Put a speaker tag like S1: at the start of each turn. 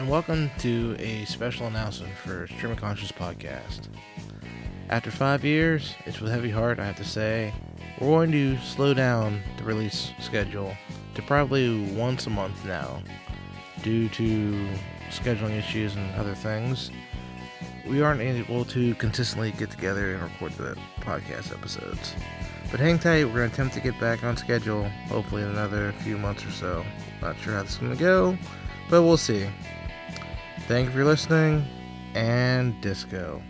S1: and welcome to a special announcement for Stream of Conscious Podcast. After five years, it's with heavy heart I have to say, we're going to slow down the release schedule to probably once a month now, due to scheduling issues and other things. We aren't able to consistently get together and record the podcast episodes. But hang tight, we're going to attempt to get back on schedule, hopefully in another few months or so. Not sure how this is going to go, but we'll see. Thank you for listening, and disco.